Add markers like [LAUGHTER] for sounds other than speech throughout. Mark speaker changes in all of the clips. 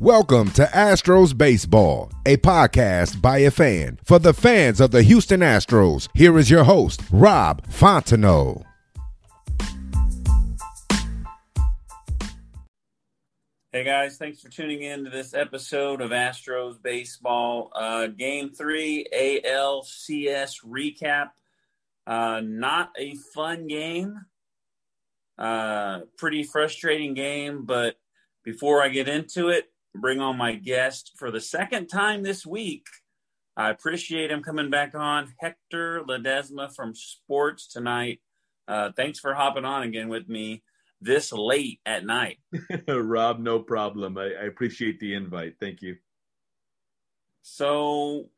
Speaker 1: Welcome to Astros Baseball, a podcast by a fan for the fans of the Houston Astros. Here is your host, Rob Fontenot.
Speaker 2: Hey guys, thanks for tuning in to this episode of Astros Baseball. Uh, game three ALCS recap. Uh, not a fun game. Uh, pretty frustrating game, but before I get into it, bring on my guest for the second time this week. I appreciate him coming back on. Hector Ledesma from Sports Tonight. Uh, thanks for hopping on again with me this late at night. [LAUGHS]
Speaker 3: Rob, no problem. I, I appreciate the invite. Thank you.
Speaker 2: So,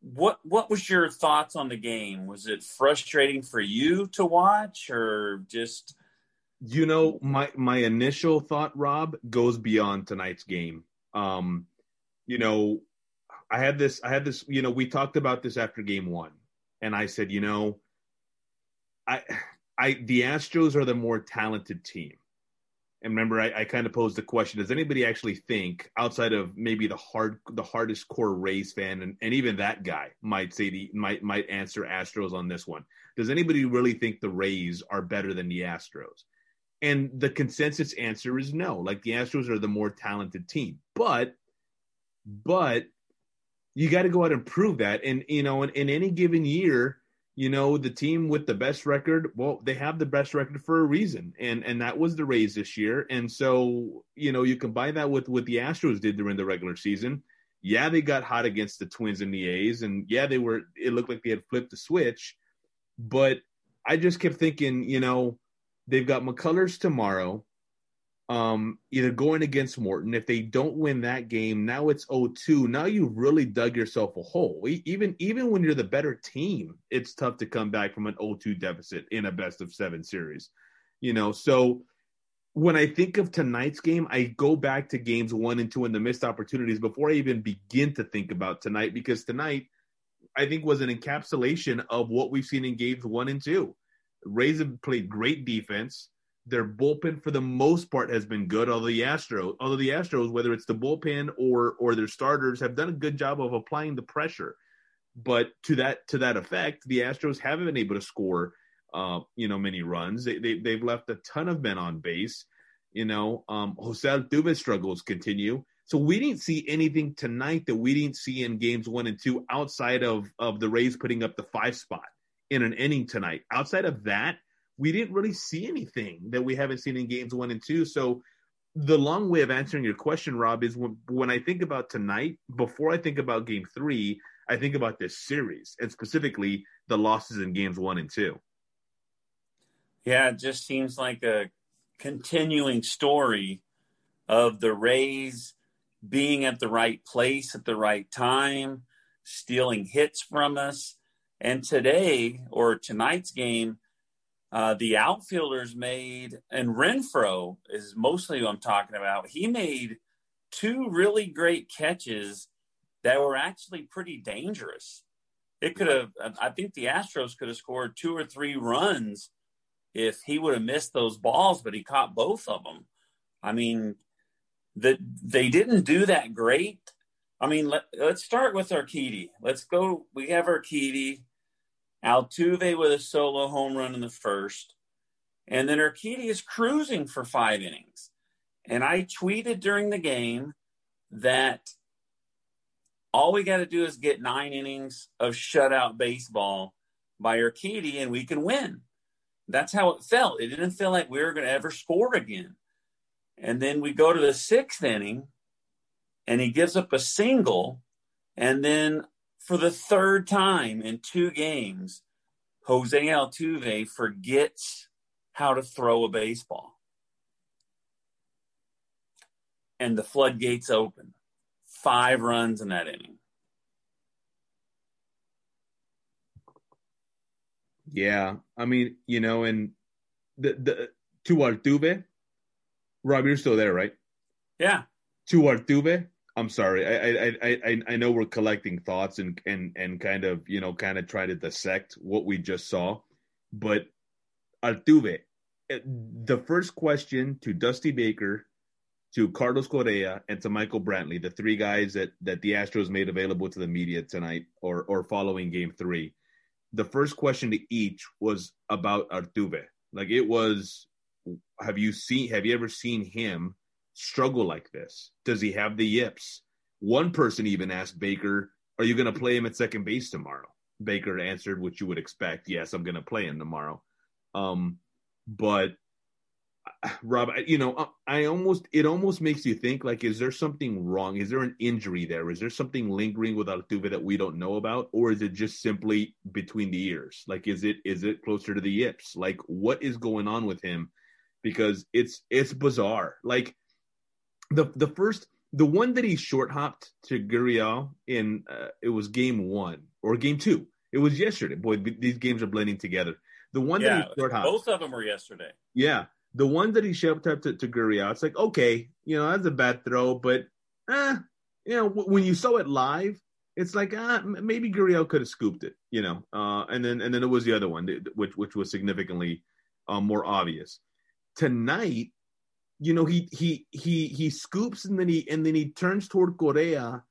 Speaker 2: what what was your thoughts on the game? Was it frustrating for you to watch, or just
Speaker 3: you know, my my initial thought, Rob, goes beyond tonight's game. Um, you know, I had this, I had this, you know, we talked about this after game one, and I said, you know, I, I, the Astros are the more talented team. And remember, I, I kind of posed the question: Does anybody actually think, outside of maybe the hard, the hardest core Rays fan, and, and even that guy might say the might might answer Astros on this one? Does anybody really think the Rays are better than the Astros? And the consensus answer is no. Like the Astros are the more talented team. But but you got to go out and prove that. And you know, in, in, any given year, you know, the team with the best record, well, they have the best record for a reason. And and that was the Rays this year. And so, you know, you combine that with what the Astros did during the regular season. Yeah, they got hot against the Twins and the A's, and yeah, they were. It looked like they had flipped the switch, but I just kept thinking, you know, They've got McCullers tomorrow, um, either going against Morton. If they don't win that game, now it's 0-2. Now you've really dug yourself a hole. Even even when you're the better team, it's tough to come back from an 0-2 deficit in a best of seven series. You know, so when I think of tonight's game, I go back to games one and two and the missed opportunities before I even begin to think about tonight because tonight I think was an encapsulation of what we've seen in games one and two. Rays have played great defense. Their bullpen, for the most part, has been good. Although the Astros, although the Astros, whether it's the bullpen or or their starters, have done a good job of applying the pressure. But to that to that effect, the Astros haven't been able to score, uh, you know, many runs. They, they they've left a ton of men on base. You know, um, Jose Altuve's struggles continue. So we didn't see anything tonight that we didn't see in games one and two outside of of the Rays putting up the five spot in an inning tonight. Outside of that, we didn't really see anything that we haven't seen in games one and two. So the long way of answering your question, Rob, is when, when I think about tonight, before I think about game three, I think about this series and specifically the losses in games one and two.
Speaker 2: Yeah, it just seems like a continuing story of the Rays being at the right place at the right time, stealing hits from us, and today or tonight's game, uh, the outfielders made, and Renfroe is mostly who I'm talking about. He made two really great catches that were actually pretty dangerous. It could have, I think the Astros could have scored two or three runs if he would have missed those balls, but he caught both of them. I mean, that they didn't do that great. I mean, let, us start with Urquidy. Let's go. We have Urquidy. Altuve with a solo home run in the first. And then Urquidy is cruising for five innings. And I tweeted during the game that all we got to do is get nine innings of shutout baseball by Urquidy and we can win. That's how it felt. It didn't feel like we were going to ever score again. And then we go to the sixth inning and he gives up a single. And then for the third time in two games, Jose Altuve forgets how to throw a baseball. And the floodgates open. Five runs in that inning.
Speaker 3: Yeah, I mean, you know, and the the to Altuve, Rob, you're still there, right?
Speaker 2: Yeah.
Speaker 3: To Altuve, I'm sorry. I I I I know we're collecting thoughts and and and kind of you know kind of try to dissect what we just saw, but Altuve, eh, the first question to Dusty Baker, to Carlos Correa, and to Michael Brantley, the three guys that that the Astros made available to the media tonight or or following Game Three, the first question to each was about Altuve. Like it was, have you seen? Have you ever seen him? Struggle like this? Does he have the yips? One person even asked Baker, Are you going to play him at second base tomorrow? Baker answered, which you would expect, Yes, I'm going to play him tomorrow. Um, but Rob, you know, I almost it almost makes you think like, is there something wrong? Is there an injury there? Is there something lingering with Altuve that we don't know about, or is it just simply between the ears? Like, is it is it closer to the yips? Like, what is going on with him? Because it's it's bizarre. Like, the the first the one that he short hopped to Gurriel in uh, it was game one or game two. It was yesterday. Boy, these games are blending together. The one
Speaker 2: yeah,
Speaker 3: that he short hopped,
Speaker 2: both of them were yesterday.
Speaker 3: Yeah, the one that he shoved up to, to Gurriel, it's like okay, you know that's a bad throw, but eh, you know w- when you saw it live, it's like ah, maybe Gurriel could have scooped it, you know. Uh, and then and then it was the other one, which which was significantly uh, more obvious. Tonight, you know, he he he he scoops and then he and then he turns toward Correa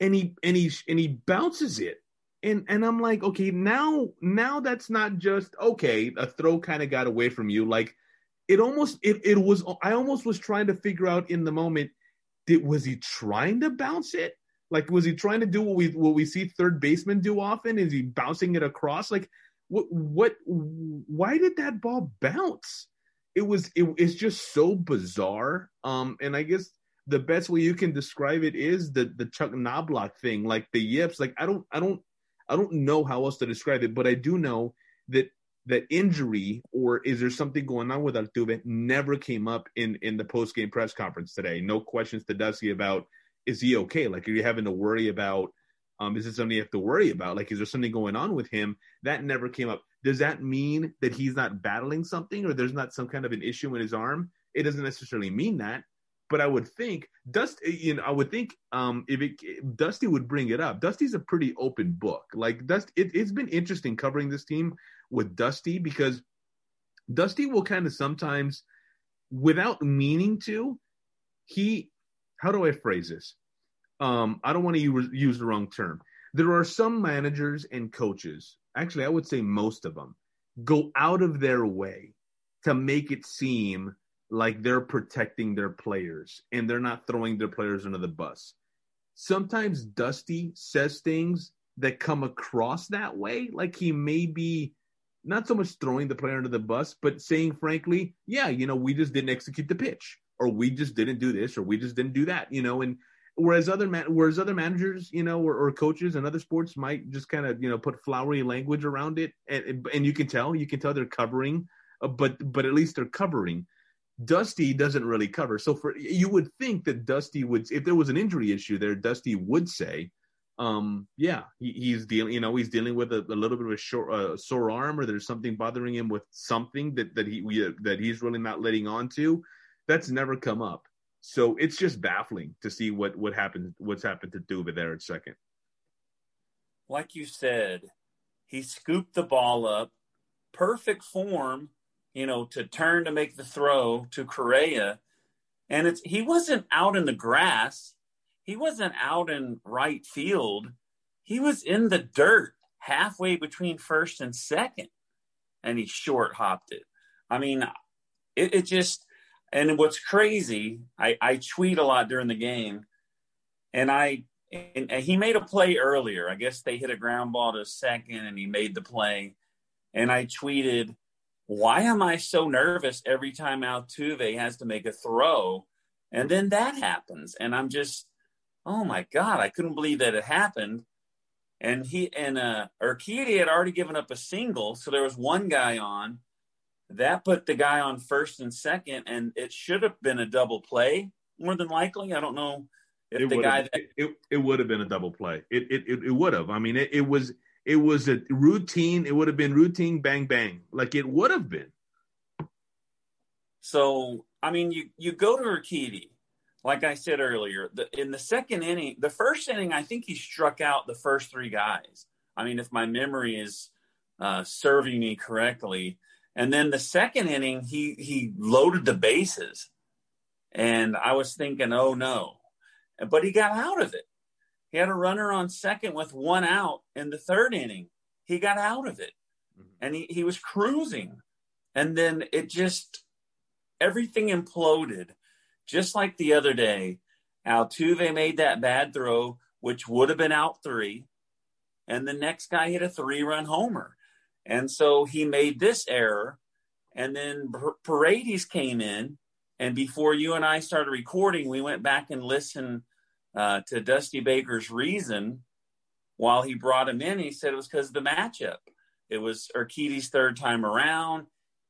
Speaker 3: and he and he and he bounces it. And and I'm like, okay, now now that's not just okay, a throw kind of got away from you. Like it almost it it was I almost was trying to figure out in the moment, did was he trying to bounce it? Like was he trying to do what we what we see third baseman do often? Is he bouncing it across? Like what what why did that ball bounce? It was it, it's just so bizarre. Um, and I guess the best way you can describe it is the the Chuck Knoblauch thing, like the yips. Like I don't I don't I don't know how else to describe it, but I do know that that injury or is there something going on with Altuve never came up in in the post game press conference today. No questions to Dusty about is he okay? Like are you having to worry about um, is it something you have to worry about? Like, is there something going on with him? That never came up. Does that mean that he's not battling something or there's not some kind of an issue in his arm? It doesn't necessarily mean that. But I would think Dusty, you know, I would think um, if it, Dusty would bring it up. Dusty's a pretty open book. Like Dusty, it, it's been interesting covering this team with Dusty because Dusty will kind of sometimes, without meaning to, he. How do I phrase this? Um, I don't want to use the wrong term. There are some managers and coaches, actually, I would say most of them, go out of their way to make it seem like they're protecting their players and they're not throwing their players under the bus. Sometimes Dusty says things that come across that way, like he may be not so much throwing the player under the bus, but saying frankly, yeah, you know, we just didn't execute the pitch, or we just didn't do this, or we just didn't do that, you know, and whereas other man, whereas other managers, you know, or, or coaches and other sports might just kind of you know put flowery language around it, and and you can tell, you can tell they're covering, uh, but but at least they're covering. Dusty doesn't really cover, so for you would think that Dusty would, if there was an injury issue there, Dusty would say, um, yeah, he, he's dealing, you know, he's dealing with a, a little bit of a short, uh, sore arm, or there's something bothering him with something that that he we, that he's really not letting on to. That's never come up. So it's just baffling to see what what happened what's happened to Dubé there at second.
Speaker 2: Like you said, he scooped the ball up, perfect form, you know, to turn to make the throw to Correa. And it's he wasn't out in the grass. He wasn't out in right field. He was in the dirt halfway between first and second. And he short hopped it. I mean, it, it just and what's crazy, I, I tweet a lot during the game, and I and, and he made a play earlier. I guess they hit a ground ball to second, and he made the play. And I tweeted, "Why am I so nervous every time Altuve has to make a throw?" And then that happens, and I'm just, oh my god, I couldn't believe that it happened. and he and uh Urquidy had already given up a single, so there was one guy on. That put the guy on first and second, and it should have been a double play more than likely. I don't know if
Speaker 3: it
Speaker 2: the guy that
Speaker 3: it, it, would have been a double play. It it it, it would have. I mean, it, it was it was a routine. It would have been routine bang bang. Like it would have been.
Speaker 2: So I mean, you you go to Urquidy, like I said earlier. The, in the second inning, the first inning, I think he struck out the first three guys. I mean, if my memory is uh, serving me correctly, and then the second inning, he he loaded the bases, and I was thinking, oh no, but he got out of it. He had a runner on second with one out in the third inning. He got out of it, mm-hmm. and he he was cruising, and then it just everything imploded, just like the other day. Altuve made that bad throw, which would have been out three, and the next guy hit a three-run homer, and so he made this error, and then Paredes came in, and before you and I started recording, we went back and listened uh, to Dusty Baker's reason while he brought him in. He said it was because of the matchup. It was Urquidy's third time around.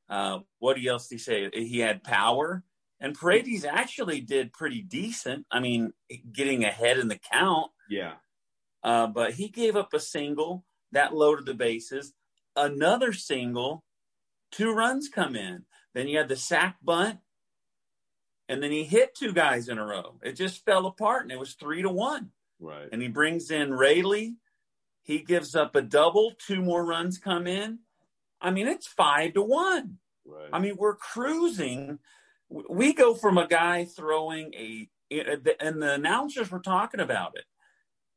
Speaker 2: Uh, what else did he say? He had power. And Paredes actually did pretty decent. I mean, getting ahead in the count.
Speaker 3: Yeah.
Speaker 2: Uh, but he gave up a single that loaded the bases. Another single, two runs come in. Then you had the sac bunt, and then he hit two guys in a row. It just fell apart, and it was three to one.
Speaker 3: Right.
Speaker 2: And he brings in Raley. He gives up a double. Two more runs come in. I mean, it's five to one.
Speaker 3: Right.
Speaker 2: I mean, we're cruising. We go from a guy throwing a, and the announcers were talking about it.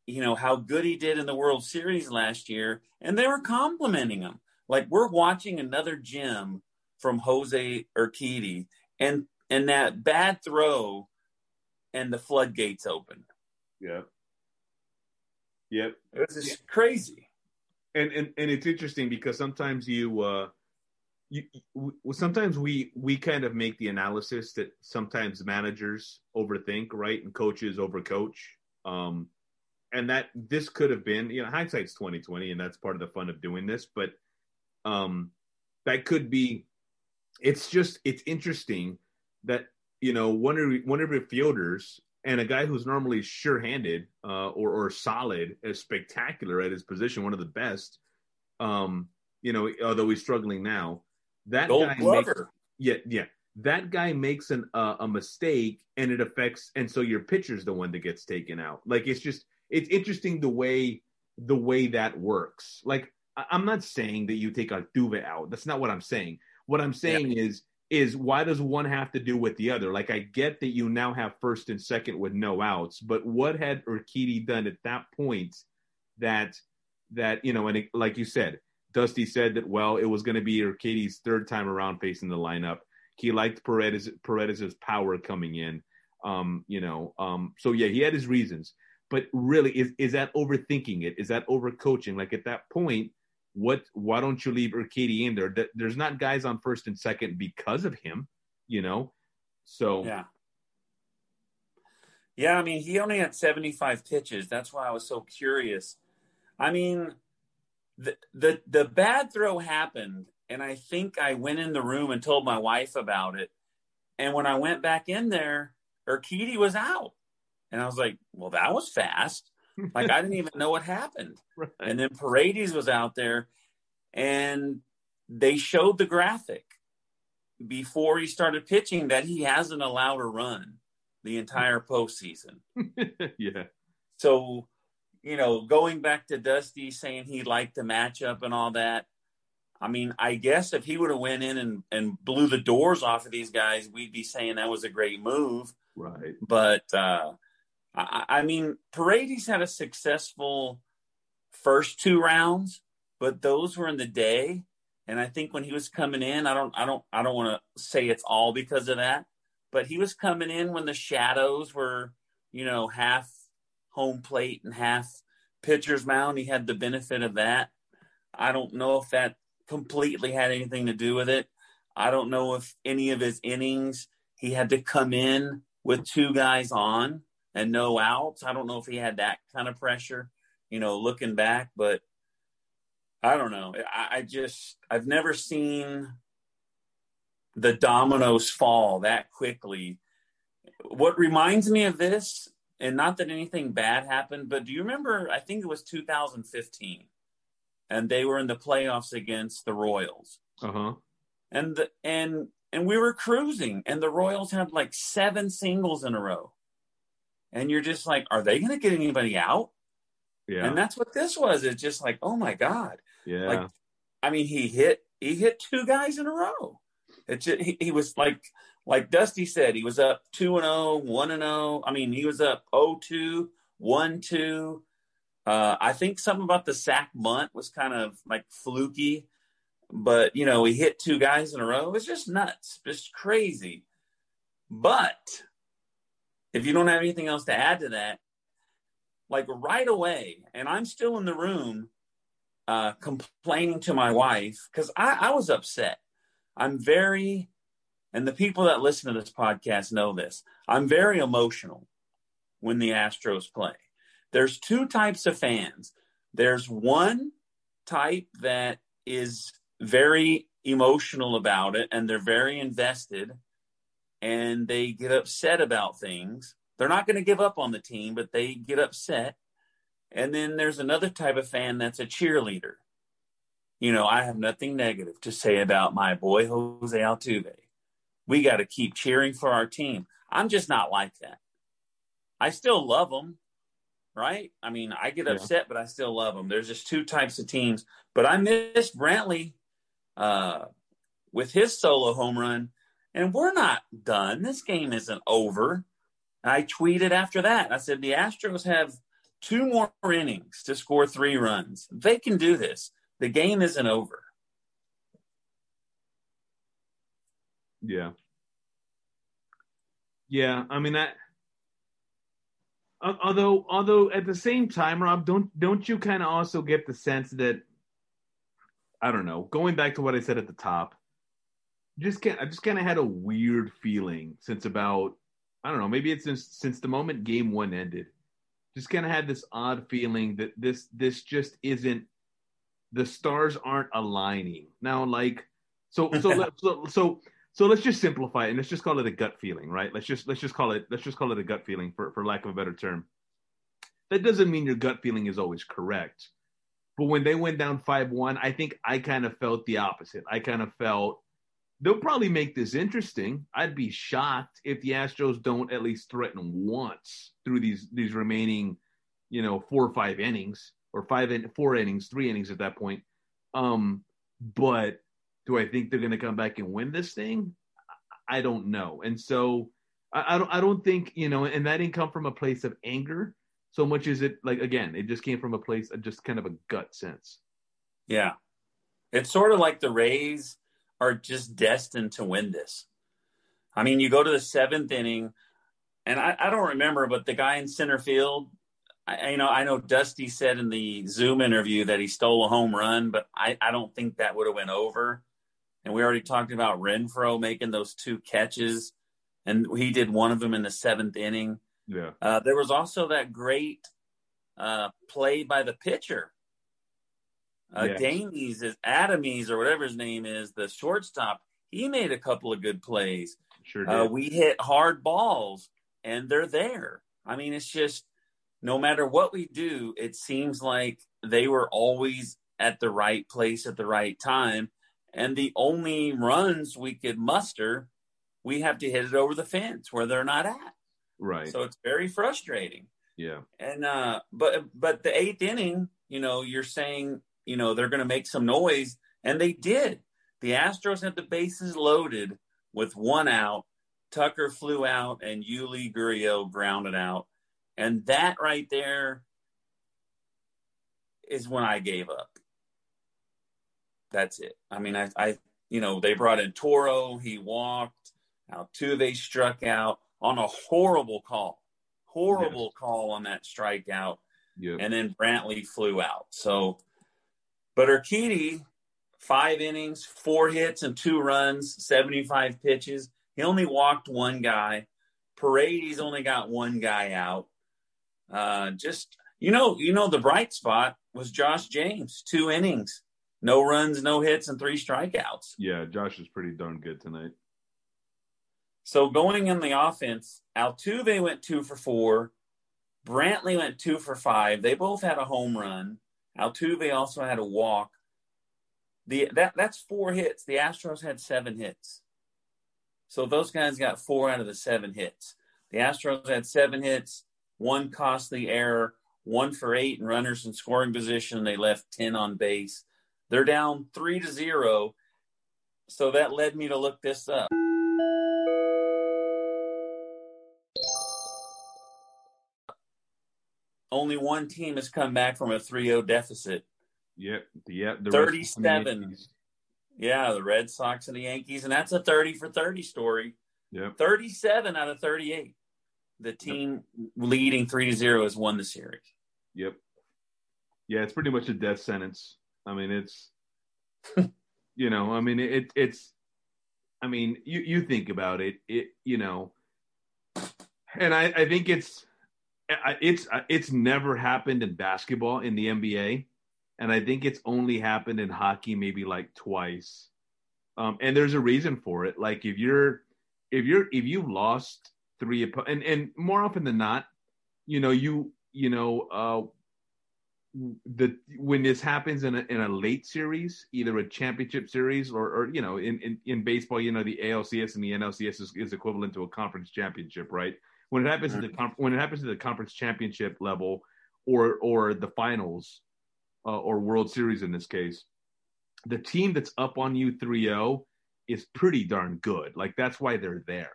Speaker 2: You know how good he did in the World Series last year, and they were complimenting him. Like we're watching another gem from Jose Urquidy, and and that bad throw, and the floodgates open.
Speaker 3: Yep. Yep.
Speaker 2: It's just yeah. crazy.
Speaker 3: And, and and it's interesting because sometimes you uh you, sometimes we we kind of make the analysis that sometimes managers overthink, right, and coaches overcoach. Um, and that this could have been, you know, hindsight's twenty twenty, and that's part of the fun of doing this. But um, that could be. It's just it's interesting that you know one of one of your fielders and a guy who's normally sure-handed uh, or or solid, as spectacular at his position, one of the best. Um, you know, although he's struggling now, that
Speaker 2: Gold
Speaker 3: guy
Speaker 2: Glover.
Speaker 3: makes, yeah, yeah. That guy makes an uh, a mistake and it affects, and so your pitcher's the one that gets taken out. Like it's just it's interesting the way the way that works. Like I, am not saying that you take a Altuve out. That's not what I'm saying. What I'm saying yeah. is is why does one have to do with the other? Like I get that you now have first and second with no outs, but what had Urquidy done at that point that that you know, and it, like you said, Dusty said that well, it was going to be Urquidy's third time around facing the lineup. He liked Paredes Paredes's power coming in. Um, you know, um, so yeah, he had his reasons. But really, is is that overthinking it? Is that overcoaching? Like at that point, what? Why don't you leave Urquidy in there? There's not guys on first and second because of him. You know, so
Speaker 2: yeah. Yeah, I mean, he only had 75 pitches. That's why I was so curious. I mean, the, the the bad throw happened and i think i went in the room and told my wife about it and when i went back in there Urquidy was out and i was like well that was fast like i didn't even know what happened [LAUGHS] right. and then paredes was out there and they showed the graphic before he started pitching that he hasn't allowed a run the entire postseason [LAUGHS]
Speaker 3: yeah
Speaker 2: so you know, going back to Dusty saying he liked the matchup and all that. I mean, I guess if he would have went in and, and blew the doors off of these guys, we'd be saying that was a great move.
Speaker 3: Right.
Speaker 2: But uh, I, I mean, Paredes had a successful first two rounds, but those were in the day. And I think when he was coming in, I don't, I don't, I don't want to say it's all because of that, but he was coming in when the shadows were, you know, half home plate and half pitcher's mound. He had the benefit of that. I don't know if that completely had anything to do with it. I don't know if any of his innings he had to come in with two guys on and no outs. I don't know if he had that kind of pressure. you know, looking back, but I don't know. I, I just I've never seen the dominoes fall that quickly. What reminds me of this, and not that anything bad happened, but do you remember? I think it was 2015, and they were in the playoffs against the Royals.
Speaker 3: Uh huh.
Speaker 2: And the, and and we were cruising, and the Royals had like seven singles in a row, and you're just like, are they going to get anybody out?
Speaker 3: Yeah.
Speaker 2: And that's what this was. It's just like, oh my god.
Speaker 3: yeah.
Speaker 2: Like, I mean, he hit he hit two guys in a row. It just, he, he was like like Dusty said, he was up 2 and 0, 1 and 0. I mean, he was up 0-2, 1-2. Uh, I think something about the sack bunt was kind of like fluky, but you know, he hit two guys in a row. It was just nuts, just crazy. But if you don't have anything else to add to that, like right away, and I'm still in the room uh, complaining to my wife because I, I was upset. I'm very, and the people that listen to this podcast know this. I'm very emotional when the Astros play. There's two types of fans. There's one type that is very emotional about it and they're very invested and they get upset about things. They're not going to give up on the team, but they get upset. And then there's another type of fan that's a cheerleader. You know, I have nothing negative to say about my boy Jose Altuve. We got to keep cheering for our team. I'm just not like that. I still love them, right? I mean, I get
Speaker 3: Yeah.
Speaker 2: upset, but I still love them. There's just two types of teams. But I missed Brantley uh, with his solo home run, and we're not done. This game isn't over. I tweeted after that. I said the Astros have two more innings to score three runs. They can do this. The game isn't over.
Speaker 3: Yeah. Yeah, I mean that. Although, although at the same time, Rob, don't don't you kind of also get the sense that I don't know, going back to what I said at the top, just can't. I just kind of had a weird feeling since about I don't know, maybe it's since since the moment Game One ended, just kind of had this odd feeling that this this just isn't the stars aren't aligning now. Like so so [LAUGHS] let, so so so let's just simplify it and let's just call it a gut feeling, right? Let's just let's just call it let's just call it a gut feeling for for lack of a better term. That doesn't mean your gut feeling is always correct. But when they went down 5-1, I think I kind of felt the opposite. I kind of felt they'll probably make this interesting. I'd be shocked if the Astros don't at least threaten once through these these remaining, you know, four or five innings or five in four innings, three innings at that point. Um, but do I think they're going to come back and win this thing? I don't know. And so I, I don't I don't think you know, and that didn't come from a place of anger so much as it like again, it just came from a place of just kind of a gut sense.
Speaker 2: Yeah. It's sort of like the Rays are just destined to win this. I mean, you go to the seventh inning, and I, I don't remember, but the guy in center field, I, you know, I know Dusty said in the Zoom interview that he stole a home run, but I, I don't think that would have went over. And we already talked about Renfroe making those two catches, and he did one of them in the seventh inning.
Speaker 3: Yeah.
Speaker 2: Uh, there was also that great uh, play by the pitcher. Uh,
Speaker 3: Yes.
Speaker 2: Damies, is Adames, or whatever his name is, the shortstop. He made a couple of good plays.
Speaker 3: Sure.
Speaker 2: Uh, we hit hard balls, and they're there. I mean, it's just no matter what we do, it seems like they were always at the right place at the right time. And the only runs we could muster, we have to hit it over the fence where they're not at.
Speaker 3: right.
Speaker 2: So it's very frustrating.
Speaker 3: yeah.
Speaker 2: And uh, but but the eighth inning, you know, you're saying you know they're going to make some noise, and they did. The Astros had the bases loaded with one out. Tucker flew out, and Yuli Gurriel grounded out, and that right there is when I gave up. That's it. I mean, I, I you know, they brought in Toro. He walked. Altuve struck out on a horrible call horrible call on that strikeout,
Speaker 3: Yeah.
Speaker 2: and then Brantley flew out. So, but Urquidy, five innings, four hits, and two runs, 75 pitches. He only walked one guy. Paredes only got one guy out. Uh, just, You know, you know, the bright spot was Josh James, two innings, no runs, no hits, and three strikeouts.
Speaker 3: Yeah, Josh is pretty darn good tonight.
Speaker 2: So going in the offense, Altuve went two for four. Brantley went two for five. They both had a home run. Altuve also had a walk. The that that's four hits. The Astros had seven hits. So those guys got four out of the seven hits. The Astros had seven hits, one costly error, one for eight and runners in scoring position. They left 10 on base. They're down three to zero. So that led me to look this up. Only one team has come back from a 3 0 deficit.
Speaker 3: Yep. Yep. The
Speaker 2: 37. Yeah, the Red Sox and the Yankees. And that's a 30 for 30 story.
Speaker 3: Yep.
Speaker 2: 37 out of 38. The team yep. leading 3 to 0 has won the series.
Speaker 3: Yep. Yeah, it's pretty much a death sentence. I mean, it's, [LAUGHS] you know, I mean, it, it's, I mean, you, you think about it, it, you know, and I, I think it's, it's, it's never happened in basketball in the NBA. And I think it's only happened in hockey maybe like twice. Um, and there's a reason for it. Like if you're, if you're, if you've lost three, and, and more often than not, you know, you, you know, uh, the when this happens in a in a late series, either a championship series or, or you know, in, in, in baseball, you know, the ALCS and the NLCS is, is equivalent to a conference championship, right? When it happens mm-hmm. to the when it happens to the conference championship level or or the finals uh, or World Series in this case, the team that's up on you 3-0 is pretty darn good. Like that's why they're there.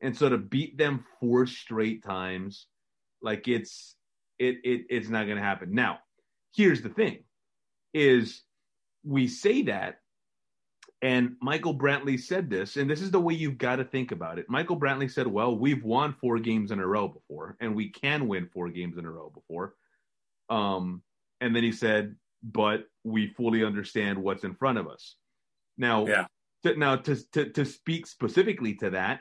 Speaker 3: And so to beat them four straight times, like it's it, it it's not going to happen. Now, here's the thing: is we say that, and Michael Brantley said this, and this is the way you've got to think about it. Michael Brantley said, "Well, we've won four games in a row before, and we can win four games in a row before." Um, and then he said, "But we fully understand what's in front of us." Now,
Speaker 2: yeah.
Speaker 3: To, now to, to to speak specifically to that,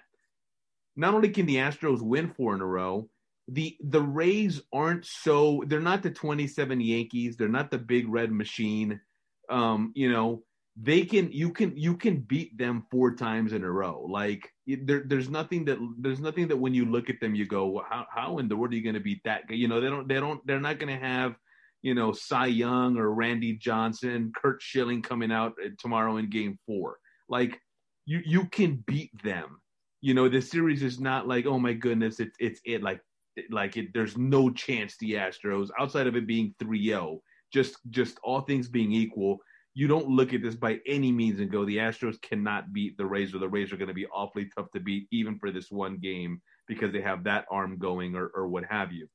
Speaker 3: not only can the Astros win four in a row, the the Rays aren't so they're not the 27 Yankees, they're not the big red machine. Um, you know, they can you can you can beat them four times in a row. Like there, there's nothing that there's nothing that when you look at them you go, well, how how in the world are you going to beat that guy? You know, they don't they don't they're not going to have you know Cy Young or Randy Johnson, Curt Schilling coming out uh, tomorrow in Game Four. Like you you can beat them. You know, the series is not like oh my goodness, it's it's it like like it, there's no chance the Astros outside of it being 3-0 just just all things being equal you don't look at this by any means and go the Astros cannot beat the Rays or the Rays are going to be awfully tough to beat even for this one game because they have that arm going or, or what have you.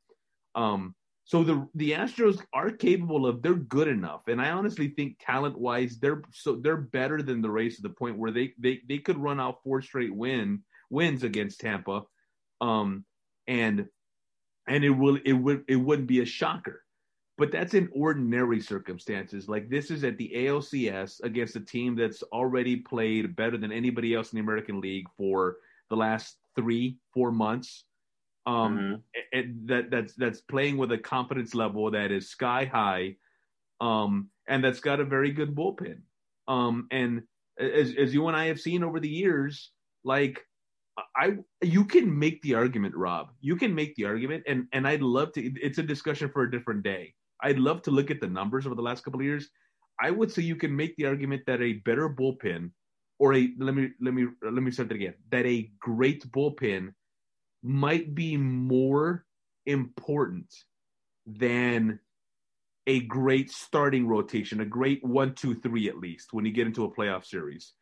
Speaker 3: Um so the the Astros are capable of they're good enough. And I honestly think talent wise they're so they're better than the Rays to the point where they they they could run out four straight win wins against Tampa. Um and and it will it would it wouldn't be a shocker. But that's in ordinary circumstances. Like this is at the ALCS against a team that's already played better than anybody else in the American League for the last three, four months. Um, mm-hmm. and that that's that's playing with a confidence level that is sky high, um, and that's got a very good bullpen. Um, and as as you and I have seen over the years, like I you can make the argument, Rob. You can make the argument, and and I'd love to. It's a discussion for a different day. I'd love to look at the numbers over the last couple of years. I would say you can make the argument that a better bullpen, or a let me let me let me start that again. That a great bullpen might be more important than a great starting rotation, a great one, two, three at least when you get into a playoff series.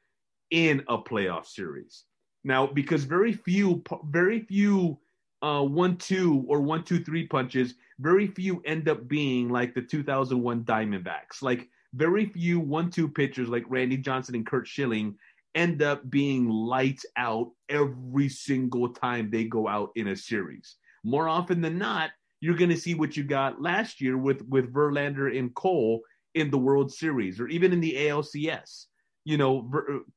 Speaker 3: In a playoff series, now, because very few, very few uh, one two or one two three punches, very few end up being like the 2001 Diamondbacks. Like very few one two pitchers like Randy Johnson and Curt Schilling end up being lights out every single time they go out in a series. More often than not, you're going to see what you got last year with with Verlander and Cole in the World Series or even in the ALCS you know,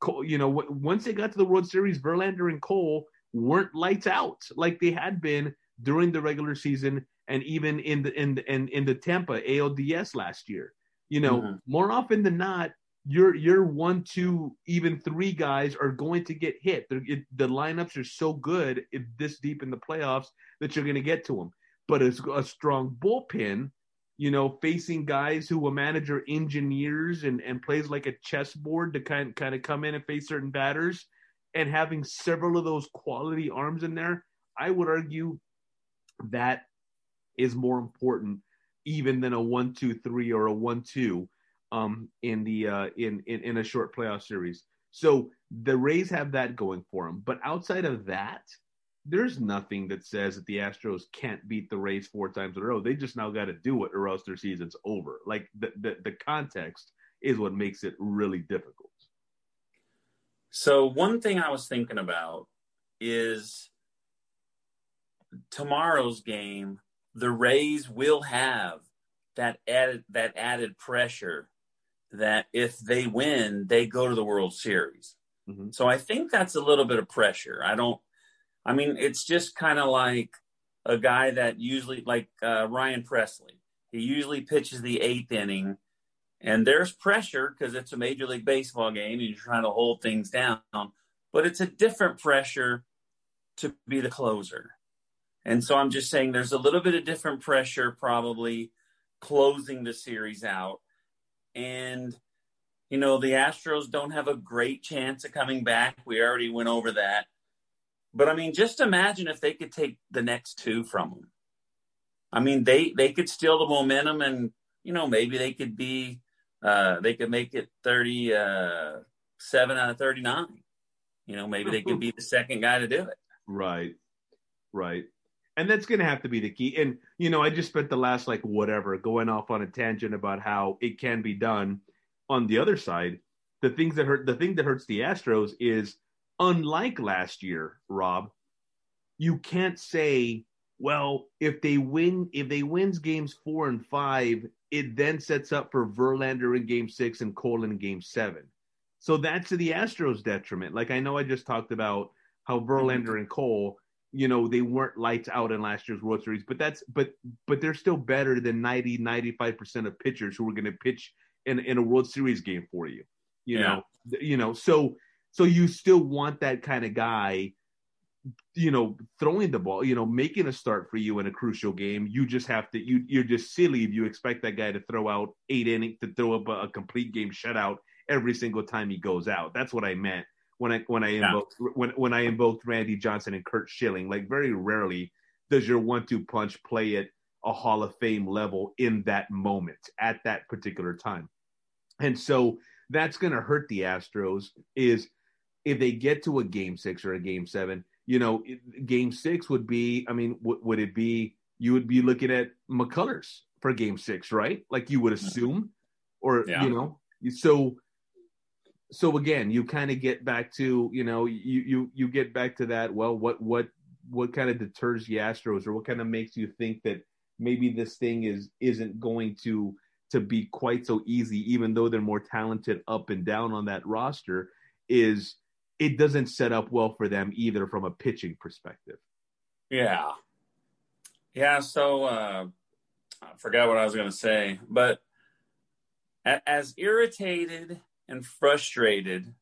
Speaker 3: uh, you know, once they got to the World Series, Verlander and Cole weren't lights out like they had been during the regular season and even in the in the, in, in the Tampa ALDS last year. You know, mm-hmm. more often than not, your your one, two, even three guys are going to get hit. It, the lineups are so good if this deep in the playoffs that you're going to get to them. But it's a strong bullpen, you know, facing guys who a manager engineers and, and plays like a chessboard to kind kind of come in and face certain batters, and having several of those quality arms in there, I would argue that is more important even than a one two three or a one two um, in the uh, in, in in a short playoff series. So the Rays have that going for them. But outside of that, there's nothing that says that the Astros can't beat the Rays four times in a row. They just now got to do it, or else their season's over. Like the, the the context is what makes it really difficult.
Speaker 2: So one thing I was thinking about is tomorrow's game. The Rays will have that added that added pressure that if they win, they go to the World Series. Mm-hmm. So I think that's a little bit of pressure. I don't, I mean, it's just kind of like a guy that usually, like uh, Ryan Pressly, he usually pitches the eighth inning, and there's pressure because it's a Major League Baseball game and you're trying to hold things down. But it's a different pressure to be the closer. And so I'm just saying there's a little bit of different pressure probably closing the series out and, you know, the Astros don't have a great chance of coming back. We already went over that. But I mean, just imagine if they could take the next two from them. I mean, they they could steal the momentum, and you know, maybe they could be, uh, they could make it 37 uh, out of thirty nine. You know, maybe they could be the second guy to do it.
Speaker 3: Right, right and that's going to have to be the key. And you know, I just spent the last like whatever going off on a tangent about how it can be done. On the other side, the things that hurt the thing that hurts the Astros is unlike last year, Rob. You can't say, well, if they win, if they wins games four and five, it then sets up for Verlander in game six and Cole in game seven. So that's to the Astros' detriment. Like I know I just talked about how mm-hmm. Verlander and Cole you know they weren't lights out in last year's World Series, but that's but but they're still better than 90 95 percent of pitchers who are going to pitch in in a World Series game for you. You yeah. know, you know, so so you still want that kind of guy, you know, throwing the ball, you know, making a start for you in a crucial game. You just have to you you're just silly if you expect that guy to throw out eight innings to throw up a, a complete game shutout every single time he goes out. That's what I meant when I when I yeah. invoked when when I invoked Randy Johnson and Curt Schilling. Like very rarely does your one-two punch play at a Hall of Fame level in that moment at that particular time, and so that's going to hurt the Astros. Is if they get to a game six or a game seven, you know, game six would be. I mean, w- would it be? You would be looking at McCullers for game six, right? Like you would mm-hmm. assume, or yeah. you know, so so again, you kind of get back to you know you you you get back to that. Well, what what what kind of deters the Astros, or what kind of makes you think that maybe this thing is isn't going to to be quite so easy, even though they're more talented up and down on that roster, is it doesn't set up well for them either from a pitching perspective.
Speaker 2: Yeah, yeah. So uh, I forgot what I was going to say, but as irritated and frustrated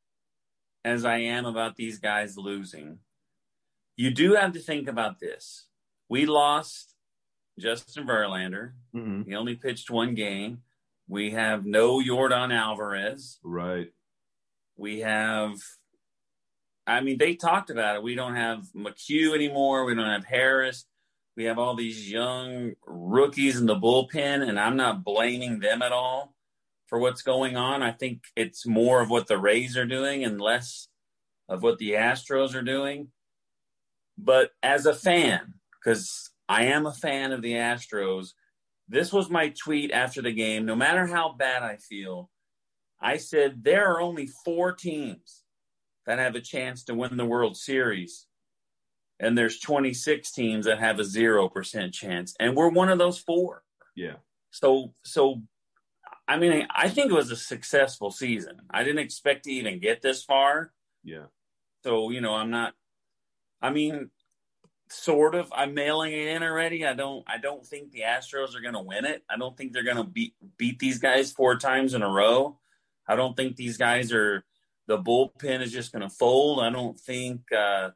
Speaker 2: as I am about these guys losing, you do have to think about this. We lost Justin Verlander. Mm-hmm. He only pitched one game. We have no Yordan Alvarez.
Speaker 3: Right.
Speaker 2: We have, I mean, they talked about it. We don't have McHugh anymore. We don't have Harris. We have all these young rookies in the bullpen, and I'm not blaming them at all for what's going on. I think it's more of what the Rays are doing and less of what the Astros are doing. But as a fan, because I am a fan of the Astros, this was my tweet after the game. No matter how bad I feel, I said there are only four teams that have a chance to win the World Series. And there's 26 teams that have a 0% chance. And we're one of those four.
Speaker 3: Yeah.
Speaker 2: So, so I mean, I think it was a successful season. I didn't expect to even get this far.
Speaker 3: Yeah.
Speaker 2: So, you know, I'm not, I mean, sort of. I'm mailing it in already. I don't. I don't think the Astros are going to win it. I don't think they're going to beat beat these guys four times in a row. I don't think these guys are. The bullpen is just going to fold. I don't think uh,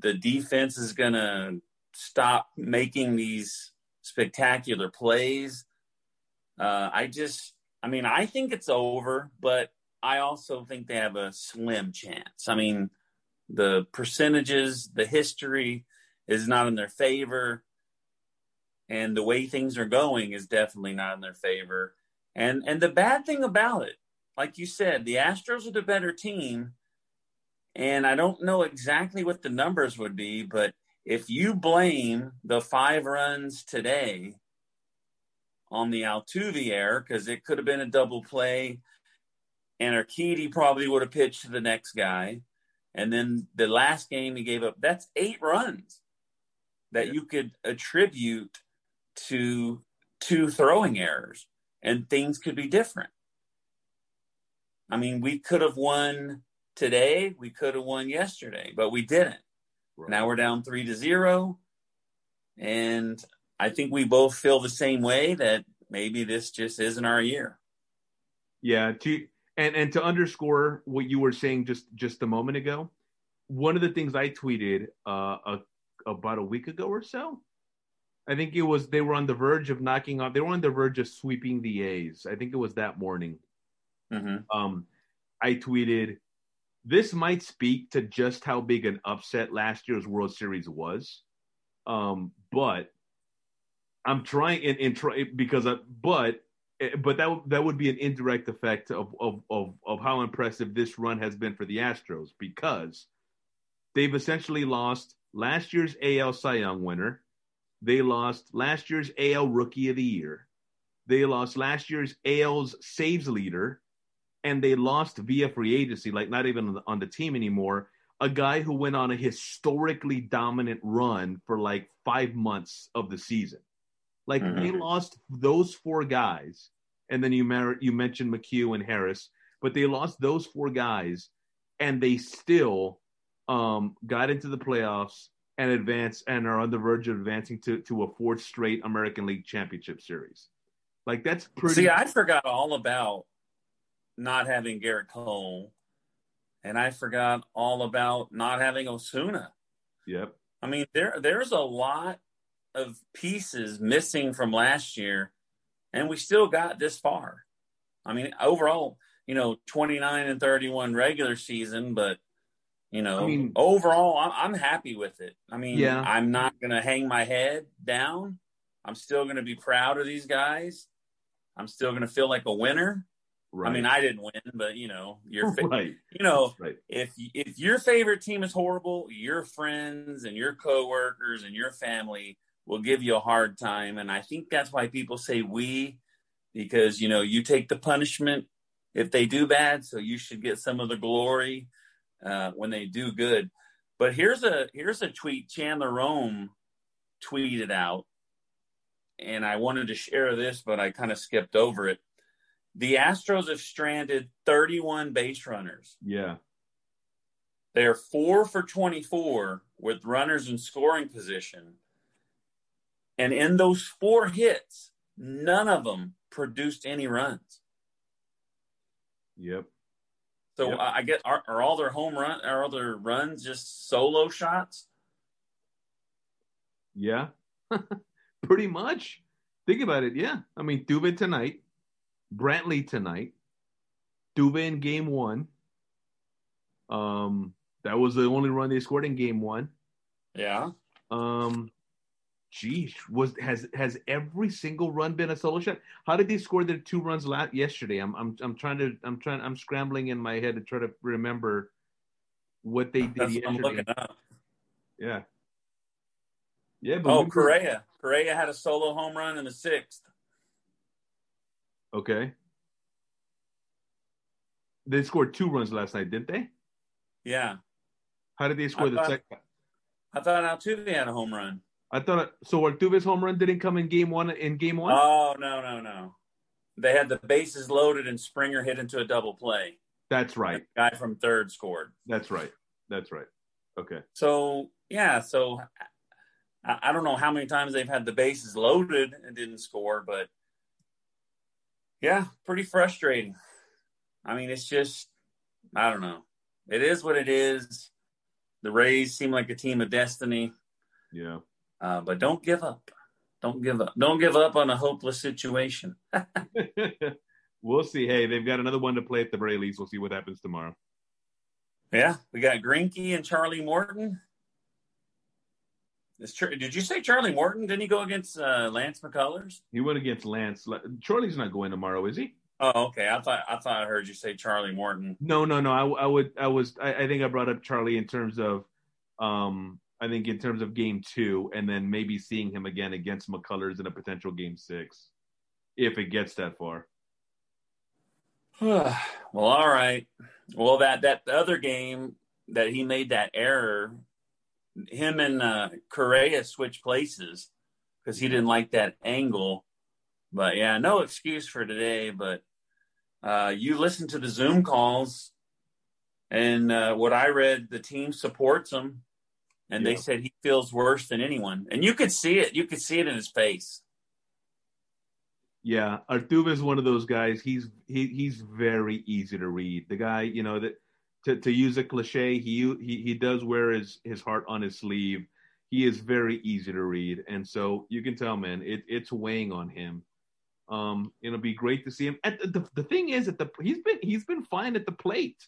Speaker 2: the defense is going to stop making these spectacular plays. Uh, I just, I mean, I think it's over, but I also think they have a slim chance. I mean, the percentages, the history is not in their favor, and the way things are going is definitely not in their favor. And and the bad thing about it, like you said, the Astros are the better team, and I don't know exactly what the numbers would be, but if you blame the five runs today on the Altuve error, because it could have been a double play, and Urquidy probably would have pitched to the next guy. And then the last game he gave up, that's eight runs that you could attribute to two throwing errors, and things could be different. I mean, we could have won today, we could have won yesterday, but we didn't. Right. Now we're down three to zero. And I think we both feel the same way that maybe this just isn't our year.
Speaker 3: Yeah. To, and, and to underscore what you were saying just, just a moment ago, one of the things I tweeted uh, a, about a week ago or so, I think it was they were on the verge of knocking off. They were on the verge of sweeping the A's. I think it was that morning. Mm-hmm. Um, I tweeted, this might speak to just how big an upset last year's World Series was. Um, but I'm trying and, and try because I, but eh, but that that would be an indirect effect of, of of of how impressive this run has been for the Astros because they've essentially lost last year's AL Cy Young winner, they lost last year's AL Rookie of the Year, they lost last year's AL's saves leader, and they lost via free agency, like not even on the, on the team anymore. A guy who went on a historically dominant run for like five months of the season. Like mm-hmm. they lost those four guys, and then you mer- you mentioned McHugh and Harris, but they lost those four guys, and they still um, got into the playoffs and advanced and are on the verge of advancing to to a fourth straight American League Championship Series. Like that's pretty.
Speaker 2: See, I forgot all about not having Gerrit Cole, and I forgot all about not having Osuna.
Speaker 3: Yep.
Speaker 2: I mean, there there's a lot of pieces missing from last year, and we still got this far. I mean, overall, you know, 29 and 31 regular season, but you know, I mean, overall, I'm, I'm happy with it. I mean, yeah. I'm not going to hang my head down. I'm still going to be proud of these guys. I'm still going to feel like a winner. Right. I mean, I didn't win, but you know, your fa- right. You know, right. if if your favorite team is horrible, your friends and your coworkers and your family will give you a hard time, and I think that's why people say we, because you know you take the punishment if they do bad, so you should get some of the glory uh, when they do good. But here's a here's a tweet Chandler Rome tweeted out, and I wanted to share this, but I kind of skipped over it the Astros have stranded 31 base runners.
Speaker 3: Yeah.
Speaker 2: They're four for 24 with runners in scoring position. And in those four hits, none of them produced any runs.
Speaker 3: Yep.
Speaker 2: So
Speaker 3: yep.
Speaker 2: I get are, are all their home run are all their runs just solo shots?
Speaker 3: Yeah. [LAUGHS] Pretty much. Think about it. Yeah. I mean, Dubón tonight. Brantley tonight. Dubé in game one. Um, that was the only run they scored in game one.
Speaker 2: Yeah.
Speaker 3: Um, geez, was has has every single run been a solo shot? How did they score their two runs last yesterday? I'm I'm I'm trying to I'm trying I'm scrambling in my head to try to remember what they did That's yesterday. Yeah.
Speaker 2: Yeah, but oh, Correa. Correa had a solo home run in the sixth.
Speaker 3: Okay. They scored two runs last night, didn't they?
Speaker 2: Yeah.
Speaker 3: How did they score I the thought, second?
Speaker 2: I thought Altuve had a home run.
Speaker 3: I thought so. Altuve's home run didn't come in game one. In game one?
Speaker 2: Oh no no no! They had the bases loaded and Springer hit into a double play.
Speaker 3: That's right.
Speaker 2: Guy from third scored.
Speaker 3: That's right. That's right. Okay.
Speaker 2: So yeah, so I, I don't know how many times they've had the bases loaded and didn't score, but yeah, pretty frustrating. I mean, it's just, I don't know. It is what it is. The Rays seem like a team of destiny.
Speaker 3: Yeah.
Speaker 2: Uh, but don't give up. Don't give up. Don't give up on a hopeless situation. [LAUGHS]
Speaker 3: we'll see. Hey, they've got another one to play at the very least. We'll see what happens tomorrow.
Speaker 2: Yeah, we got Greinke and Charlie Morton. Did you say Charlie Morton? Didn't he go against uh, Lance McCullers?
Speaker 3: He went against Lance. Charlie's not going tomorrow, is he?
Speaker 2: Oh, okay. I thought I thought I heard you say Charlie Morton.
Speaker 3: No, no, no. I, I would. I was. I, I, think I brought up Charlie in terms of, um, I think in terms of game two, and then maybe seeing him again against McCullers in a potential game six, if it gets that far. [SIGHS]
Speaker 2: well, all right. Well, that that other game that he made that error him and uh, Correa switched places because he didn't like that angle. But yeah, no excuse for today. But uh, you listen to the Zoom calls, and uh, what I read, the team supports him, and yeah. they said he feels worse than anyone. And you could see it. You could see it in his face.
Speaker 3: Yeah, Altuve is one of those guys. He's he, he's very easy to read. The guy, you know that to, to use a cliche, he, he he does wear his his heart on his sleeve. He is very easy to read, and so you can tell, man, it, it's weighing on him. Um, it'll be great to see him. At the, the, the thing is, that the he's been he's been fine at the plate,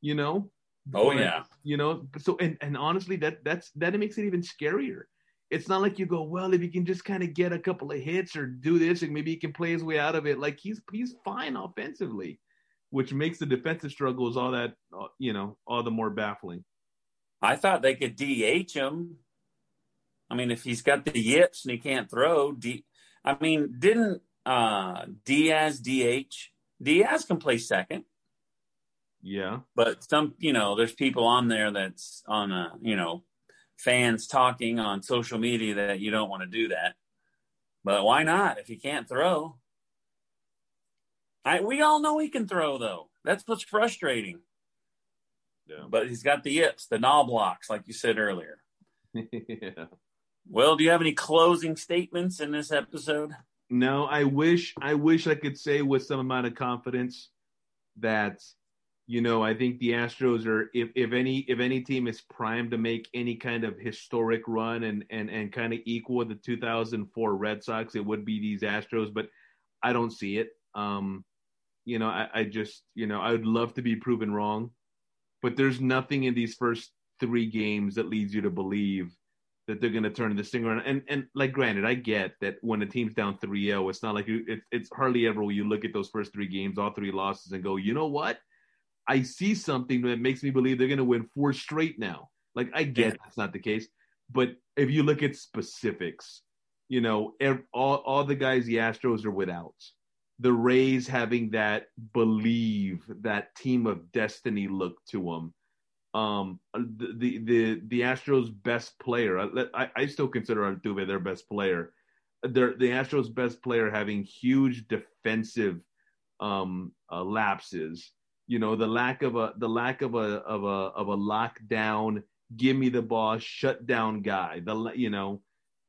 Speaker 3: you know.
Speaker 2: Oh yeah.
Speaker 3: You know, so and and honestly, that that's that makes it even scarier. It's not like you go, well, if he can just kind of get a couple of hits or do this, and maybe he can play his way out of it. Like he's he's fine offensively which makes the defensive struggles all that uh, you know all the more baffling.
Speaker 2: I thought they could DH him. I mean, if he's got the yips and he can't throw, D- I mean, didn't uh, Diaz DH? Diaz can play second.
Speaker 3: Yeah,
Speaker 2: but some, you know, there's people on there that's on a, you know, fans talking on social media that you don't want to do that. But why not? If he can't throw, I, we all know he can throw though. That's what's frustrating. Yeah. But he's got the yips, the Knoblauchs, like you said earlier. [LAUGHS] yeah. Well, do you have any closing statements in this episode?
Speaker 3: No, I wish I wish I could say with some amount of confidence that you know, I think the Astros are if, if any if any team is primed to make any kind of historic run and and and kind of equal the 2004 Red Sox, it would be these Astros, but I don't see it. Um, you know, I, I just, you know, I would love to be proven wrong, but there's nothing in these first three games that leads you to believe that they're going to turn this thing around. And and like, granted, I get that when a team's down 3-0, it's not like you, it, it's hardly ever will you look at those first three games, all three losses, and go, you know what? I see something that makes me believe they're going to win four straight now. Like, I get yeah. that's not the case, but if you look at specifics, you know, all all the guys the Astros are without the Rays having that believe that team of destiny look to them. Um, the, the the the Astros' best player, I, I still consider Altuve their best player. They're, the Astros' best player having huge defensive um, uh, lapses. You know the lack of a the lack of a of a of a lockdown, give me the ball, shut down guy. The you know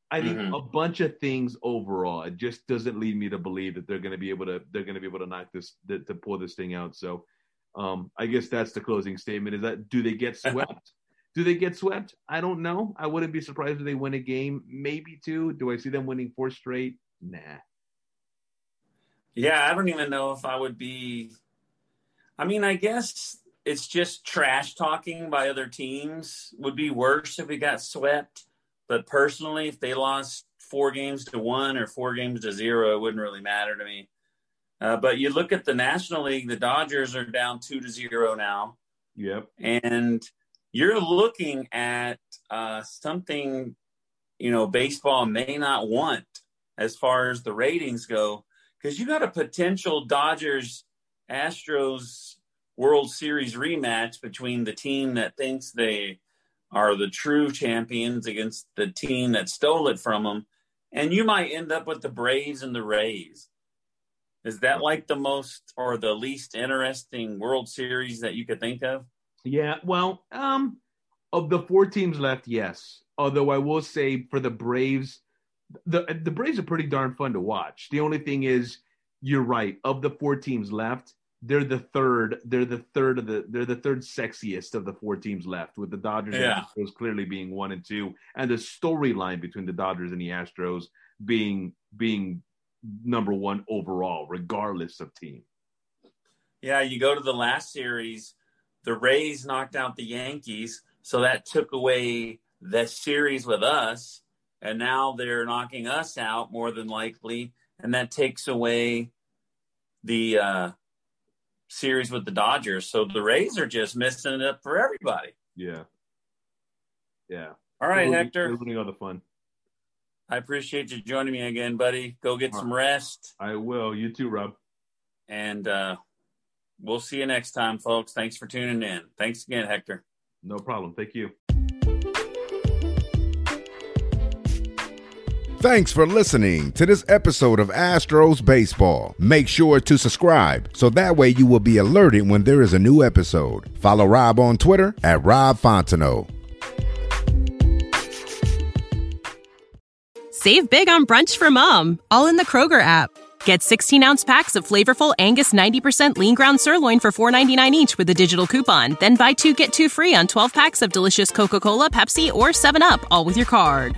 Speaker 3: I think mm-hmm. a bunch of things overall. It just doesn't lead me to believe that they're going to be able to they're going to be able to knock this to, to pull this thing out. So, um, I guess that's the closing statement. Is that do they get [LAUGHS] swept? do they get swept? I don't know. I wouldn't be surprised if they win a game, maybe two. Do I see them winning four straight? Nah.
Speaker 2: Yeah, I don't even know if I would be. I mean, I guess it's just trash talking by other teams would be worse if we got swept but personally, if they lost four games to one or four games to zero, it wouldn't really matter to me. Uh, but you look at the National League, the Dodgers are down two to zero now.
Speaker 3: Yep.
Speaker 2: And you're looking at uh, something, you know, baseball may not want as far as the ratings go, because you got a potential Dodgers Astros World Series rematch between the team that thinks they are the true champions against the team that stole it from them. And you might end up with the Braves and the Rays. Is that like the most or the least interesting World Series that you could think of?
Speaker 3: Yeah, well, um, of the four teams left, yes. Although I will say for the Braves, the the Braves are pretty darn fun to watch. The only thing is, you're right. Of the four teams left, they're the third. They're the third of the. They're the third sexiest of the four teams left, with the Dodgers
Speaker 2: Yeah.
Speaker 3: and Astros clearly being one and two, and the storyline between the Dodgers and the Astros being being number one overall, regardless of team.
Speaker 2: Yeah, you go to the last series, the Rays knocked out the Yankees, so that took away the series with us, and now they're knocking us out more than likely, and that takes away the uh, series with the Dodgers. So the Rays are just missing it up for everybody.
Speaker 3: Yeah, yeah.
Speaker 2: All right,
Speaker 3: They're
Speaker 2: Hector,
Speaker 3: ruining all the fun.
Speaker 2: I appreciate you joining me again, buddy. Go get some rest,
Speaker 3: I will. You too, Rob.
Speaker 2: and uh, we'll see you next time, folks. Thanks for tuning in. Thanks again, Hector.
Speaker 3: No problem. Thank you.
Speaker 1: Thanks for listening to this episode of Astros Baseball. Make sure to subscribe so that way you will be alerted when there is a new episode. Follow Rob on Twitter at Rob Fontenot.
Speaker 4: Save big on brunch for mom, all in the Kroger app. Get 16 ounce packs of flavorful Angus 90% lean ground sirloin for $4.99 each with a digital coupon. Then buy two get two free on 12 packs of delicious Coca Cola, Pepsi, or 7UP, all with your card.